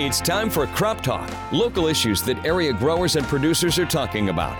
It's time for Crop Talk, local issues that area growers and producers are talking about.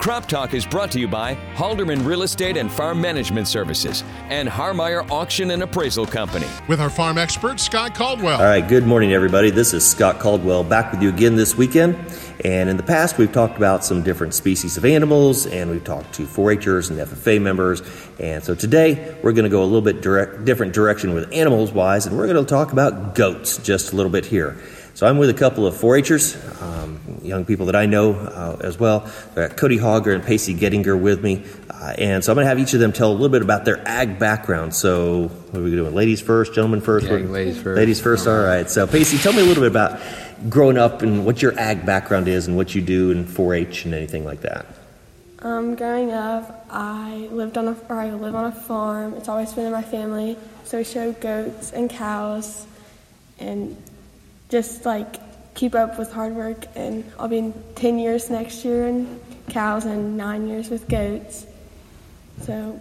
Crop Talk is brought to you by Halderman Real Estate and Farm Management Services and Harmeyer Auction and Appraisal Company. With our farm expert, Scott Caldwell. All right, good morning, everybody. This is Scott Caldwell back with you again this weekend. And in the past, we've talked about some different species of animals, and we've talked to 4 Hers and FFA members. And so today, we're going to go a little bit direct, different direction with animals wise, and we're going to talk about goats just a little bit here. So I'm with a couple of 4-Hers, um, young people that I know uh, as well. got Cody Hogger and Pacey Gettinger with me, uh, and so I'm going to have each of them tell a little bit about their ag background. So what are we doing? Ladies first, gentlemen first. Yeah, ladies first. Ladies first. All right. So Pacey, tell me a little bit about growing up and what your ag background is and what you do in 4-H and anything like that. Um, growing up, I lived on a or I live on a farm. It's always been in my family. So we show goats and cows, and just like keep up with hard work. And I'll be in 10 years next year in cows and nine years with goats. So.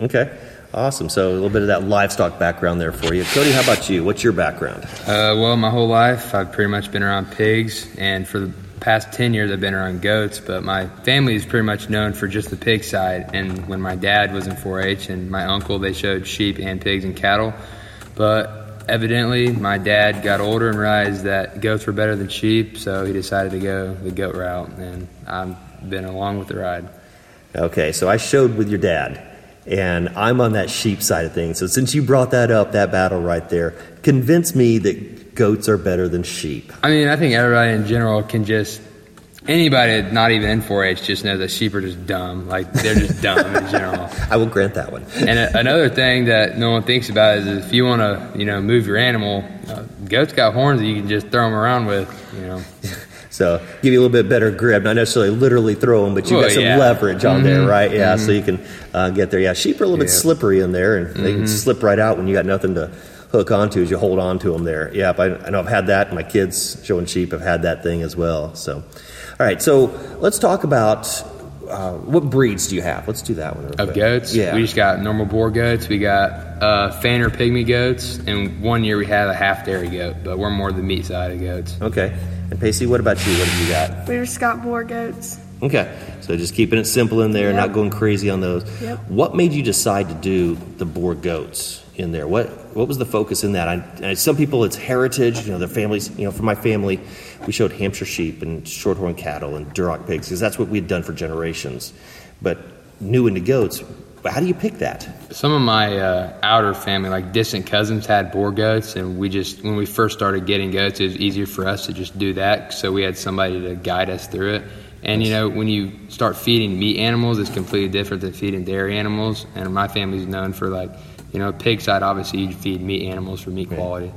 Okay. Awesome. So a little bit of that livestock background there for you. Cody, how about you? What's your background? Uh, well, my whole life I've pretty much been around pigs, and for the past 10 years I've been around goats, but my family is pretty much known for just the pig side. And when my dad was in 4 H and my uncle, they showed sheep and pigs and cattle. But evidently, my dad got older and realized that goats were better than sheep, so he decided to go the goat route, and I've been along with the ride. Okay, so I showed with your dad, and I'm on that sheep side of things. So since you brought that up, that battle right there, convince me that goats are better than sheep. I mean, I think everybody in general can just anybody not even in 4-H just knows that sheep are just dumb. Like they're just dumb in general. I will grant that one. and a, another thing that no one thinks about is if you want to, you know, move your animal, uh, goats got horns that you can just throw them around with, you know. So give you a little bit better grip, not necessarily literally throw them, but you Well, got some yeah. leverage on Mhm, there, right? Yeah, so mhm. you can uh, get there. Yeah, sheep are a little bit slippery in there, and they can Mhm. slip right out when you got nothing to hook onto as you hold on to them there. Yeah, I, I know I've had that. My kids showing sheep have had that thing as well. So, all right, so let's talk about uh, what breeds do you have? Let's do that one. real Of quick. goats, Yeah. we just got normal boar goats. We got uh, Fanner pygmy goats, and one year we had a half dairy goat, but we're more the meat side of goats. Okay. And Pacey, what about you? What have you got? We just got boar goats. Okay, so just keeping it simple in there, Yep. not going crazy on those. Yep. What made you decide to do the boar goats in there? What what was the focus in that? I, I, some people it's heritage, you know, their families. You know, for my family, we showed Hampshire sheep and shorthorn cattle and Duroc pigs because that's what we had done for generations. But new into goats, how do you pick that? Some of my uh, outer family, like distant cousins, had boar goats, and we just when we first started getting goats, it was easier for us to just do that. So we had somebody to guide us through it. And you know, when you start feeding meat animals, it's completely different than feeding dairy animals. And my family's known for like, you know, pig side. Obviously, you feed meat animals for meat quality.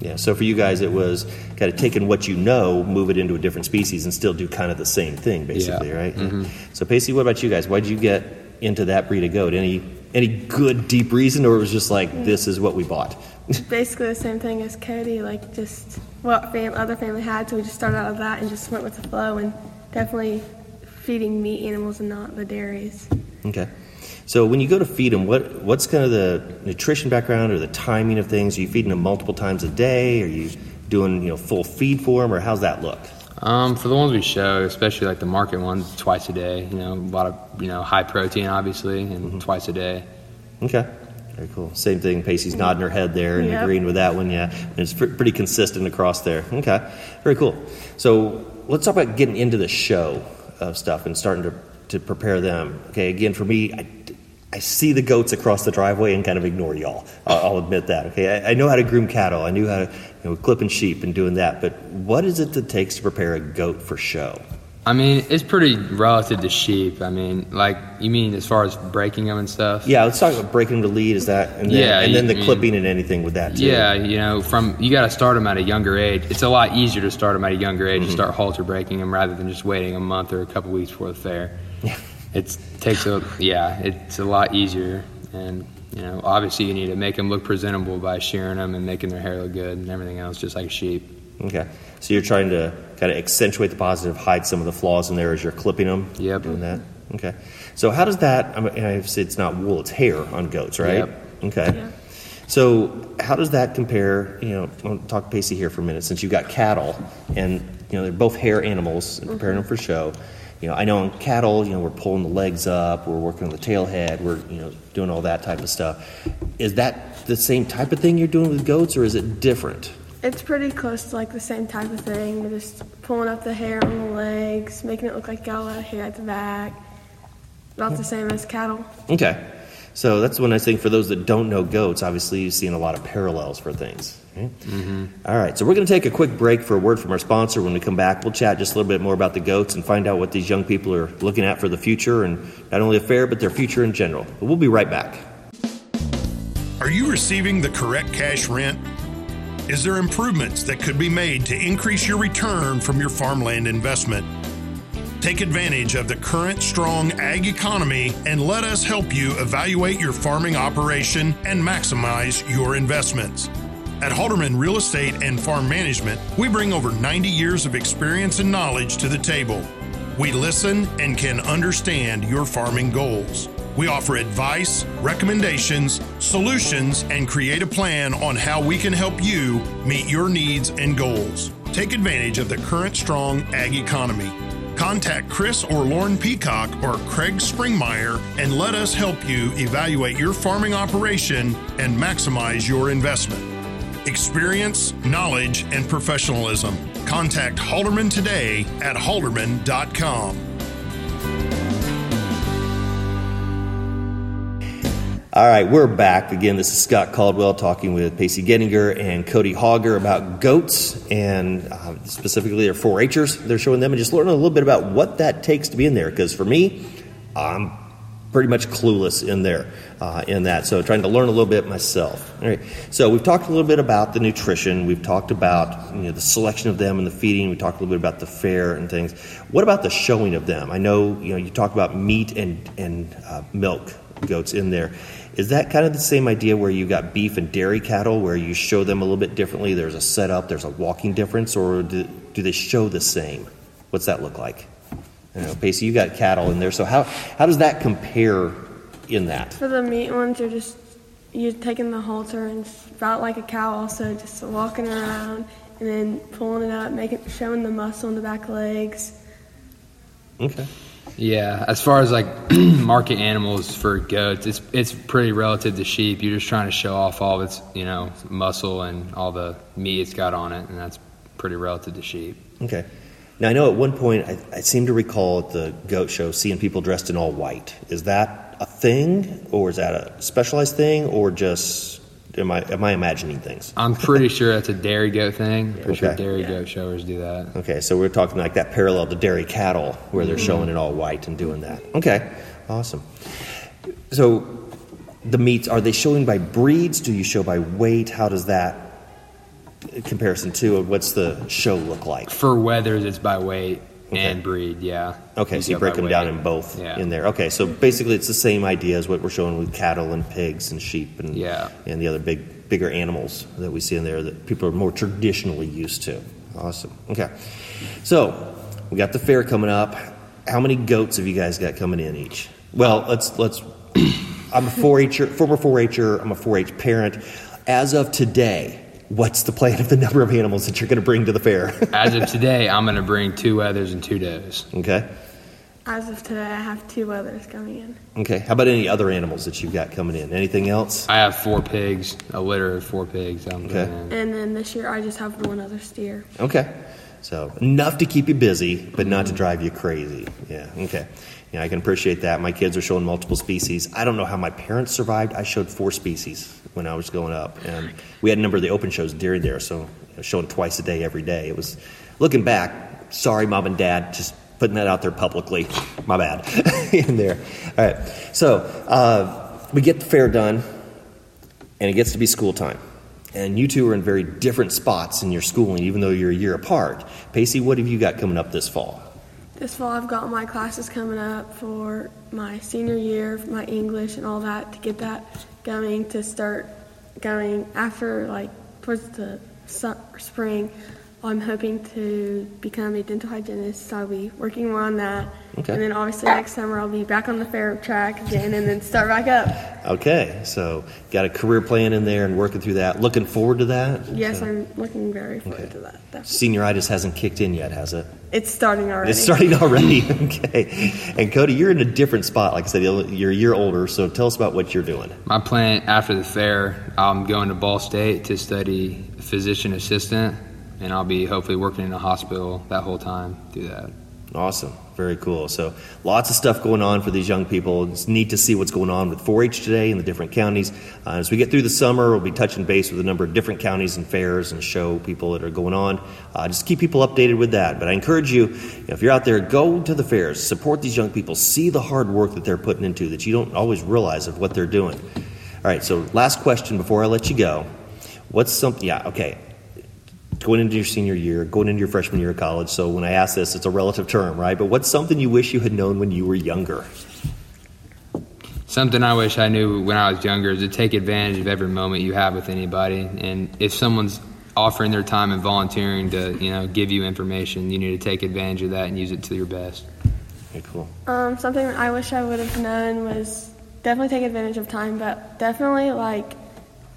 Yeah, so for you guys, it was kind of taking what you know, move it into a different species, and still do kind of the same thing, basically, Yeah. right? Mhm. So, Pacey, what about you guys? Why did you get into that breed of goat? Any any good deep reason, or it was just like this is what we bought? Basically the same thing as Cody, like just what fam- other family had, so we just started out of that and just went with the flow and definitely feeding meat animals and not the dairies. Okay. So when you go to feed them, what what's kind of the nutrition background or the timing of things? Are you feeding them multiple times a day? Are you doing you know full feed for them, or how's that look? Um, for the ones we show, especially like the market ones, twice a day. You know, a lot of you know high protein, obviously, and twice a day. Okay. Very cool. Same thing. Pacey's nodding her head there and Yep. agreeing with that one. Yeah, and it's pr- pretty consistent across there. Okay. Very cool. So let's talk about getting into the show of stuff and starting to to prepare them. Okay. Again, for me, I, I see the goats across the driveway and kind of ignore y'all. I'll, I'll admit that. Okay. I, I know how to groom cattle. I knew how to you know clipping sheep and doing that. But what is it that takes to prepare a goat for show? I mean, it's pretty relative to sheep. I mean, like you mean as far as breaking them and stuff. Yeah. Let's talk about breaking the lead. Is that and then, Yeah, and then the mean- clipping and anything with that too. Yeah, you know, from you got to start them at a younger age. It's a lot easier to start them at a younger age and mm-hmm. start halter breaking them rather than just waiting a month or a couple weeks before the fair. Yeah. It takes a yeah, it's a lot easier, and you know, obviously you need to make them look presentable by shearing them and making their hair look good and everything else, just like sheep. Okay. So you're trying to kind of accentuate the positive, hide some of the flaws in there as you're clipping them. Yep. Doing that. Okay. So how does that? I mean, I've said it's not wool; it's hair on goats, right? Yep. Okay. Yeah. So, how does that compare? You know, I'll talk to Pacey here for a minute since you've got cattle, and you know they're both hair animals, and mm-hmm. preparing them for show. You know, I know on cattle, you know, we're pulling the legs up, we're working on the tail head, we're you know doing all that type of stuff. Is that the same type of thing you're doing with goats, or is it different? It's pretty close to like the same type of thing. We're just pulling up the hair on the legs, making it look like got a lot of hair at the back. About the same as cattle. Okay. So that's one nice thing for those that don't know goats. Obviously, you're seeing a lot of parallels for things. right? Mm-hmm. All right. So we're going to take a quick break for a word from our sponsor. When we come back, we'll chat just a little bit more about the goats and find out what these young people are looking at for the future and not only a fair, but their future in general. But we'll be right back. Are you receiving the correct cash rent? Is there improvements that could be made to increase your return from your farmland investment? Take advantage of the current strong ag economy and let us help you evaluate your farming operation and maximize your investments. At Halderman Real Estate and Farm Management, we bring over 90 years of experience and knowledge to the table. We listen and can understand your farming goals. We offer advice, recommendations, solutions, and create a plan on how we can help you meet your needs and goals. Take advantage of the current strong ag economy. Contact Chris or Lauren Peacock or Craig Springmeyer and let us help you evaluate your farming operation and maximize your investment. Experience, knowledge, and professionalism. Contact Halderman today at halderman.com. All right, we're back again. This is Scott Caldwell talking with Pacey Gettinger and Cody Hogger about goats and uh, specifically their 4-Hers. They're showing them and just learning a little bit about what that takes to be in there. Because for me, I'm pretty much clueless in there uh, in that. So trying to learn a little bit myself. All right. So we've talked a little bit about the nutrition. We've talked about you know the selection of them and the feeding. We talked a little bit about the fair and things. What about the showing of them? I know you know you talk about meat and and uh, milk goats in there. Is that kind of the same idea where you got beef and dairy cattle, where you show them a little bit differently? There's a setup, there's a walking difference, or do, do they show the same? What's that look like? You know, Pacey, you got cattle in there, so how how does that compare in that? For the meat ones, you're just you're taking the halter and about like a cow, also just walking around and then pulling it up, making showing the muscle in the back legs. Okay. Yeah, as far as like market animals for goats, it's it's pretty relative to sheep. You're just trying to show off all of its you know muscle and all the meat it's got on it, and that's pretty relative to sheep. Okay. Now I know at one point I, I seem to recall at the goat show seeing people dressed in all white. Is that a thing, or is that a specialized thing, or just am I am I imagining things? I'm pretty sure that's a dairy goat thing. I'm pretty sure Okay. dairy goat showers do that. Okay, so we're talking like that parallel to dairy cattle, where they're mm-hmm. showing it all white and doing that. Okay, awesome. So the meats are they showing by breeds? Do you show by weight? How does that comparison to what's the show look like? For wethers, it's by weight Okay. and breed. Yeah. Okay, so you break them down in both Yeah. in there. Okay, so basically it's the same idea as what we're showing with cattle and pigs and sheep and Yeah. and the other big bigger animals that we see in there that people are more traditionally used to. Awesome. Okay, so we got the fair coming up. How many goats have you guys got coming in each? Well, let's let's. I'm a 4-H former 4-H'er. I'm a 4-H parent. As of today, what's the plan of the number of animals that you're going to bring to the fair? As of today, I'm going to bring two wethers and two does. okay. As of today, I have two others coming in. Okay. How about any other animals that you've got coming in? Anything else? I have four pigs, a litter of four pigs. I'm Okay. And then this year, I just have one other steer. Okay. So enough to keep you busy, but not to drive you crazy. Yeah. Okay. Yeah, I can appreciate that. My kids are showing multiple species. I don't know how my parents survived. I showed four species when I was growing up, and we had a number of the open shows during there, so you know, showing twice a day, every day. It was looking back. Sorry, mom and dad, just putting that out there publicly. My bad. In there. All right. So uh, we get the fair done and it gets to be school time. And you two are in very different spots in your schooling, even though you're a year apart. Pacey, what have you got coming up this fall? This fall, I've got my classes coming up for my senior year, my English and all that to get that going to start going after like towards the spring. I'm hoping to become a dental hygienist, so I'll be working more on that. Okay. And then obviously next summer I'll be back on the fair track again and then start back up. Okay, so got a career plan in there and working through that. Looking forward to that. Yes, So, I'm looking very forward Okay. to that. Definitely. Senioritis hasn't kicked in yet, has it? It's starting already. It's starting already. okay. And Cody, you're in a different spot. Like I said, you're a year older. So tell us about what you're doing. My plan after the fair, I'm going to Ball State to study physician assistant, and I'll be hopefully working in a hospital that whole time through that. Awesome. Very cool. So, lots of stuff going on for these young people. It's neat to see what's going on with 4 H today in the different counties. Uh, as we get through the summer, we'll be touching base with a number of different counties and fairs and show people that are going on. Uh, just keep people updated with that. But I encourage you, if you're out there, go to the fairs, support these young people, see the hard work that they're putting into that you don't always realize of what they're doing. All right, so last question before I let you go. What's something, yeah, okay going into your senior year, going into your freshman year of college. So when I ask this, it's a relative term, right? But what's something you wish you had known when you were younger? Something I wish I knew when I was younger is to take advantage of every moment you have with anybody. And if someone's offering their time and volunteering to, you know, give you information, you need to take advantage of that and use it to your best. Okay, cool. Um, something I wish I would have known was definitely take advantage of time, but definitely like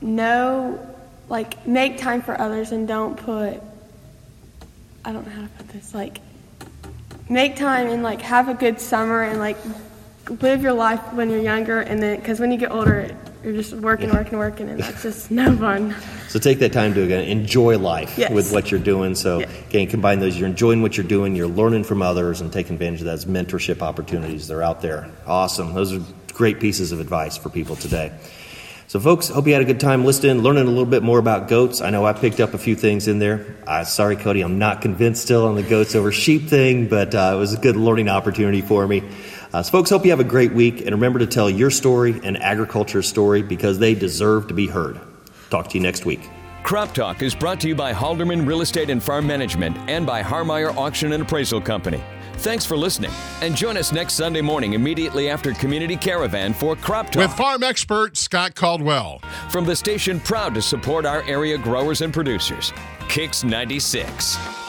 know, like make time for others and don't put. I don't know how to put this. Like make time and like have a good summer and like live your life when you're younger, and then because when you get older, you're just working, working, working, and that's just no fun. So take that time to again enjoy life Yes. with what you're doing. So Yeah. again, combine those. You're enjoying what you're doing. You're learning from others and taking advantage of those mentorship opportunities. that are out there. Awesome. Those are great pieces of advice for people today. So, folks, hope you had a good time listening, learning a little bit more about goats. I know I picked up a few things in there. Uh, sorry, Cody, I'm not convinced still on the goats over sheep thing, but uh, it was a good learning opportunity for me. Uh, so, folks, hope you have a great week, and remember to tell your story and agriculture's story because they deserve to be heard. Talk to you next week. Crop Talk is brought to you by Halderman Real Estate and Farm Management and by Harmeyer Auction and Appraisal Company. Thanks for listening, and join us next Sunday morning immediately after Community Caravan for Crop Talk. With farm expert Scott Caldwell. From the station proud to support our area growers and producers, Kicks 96.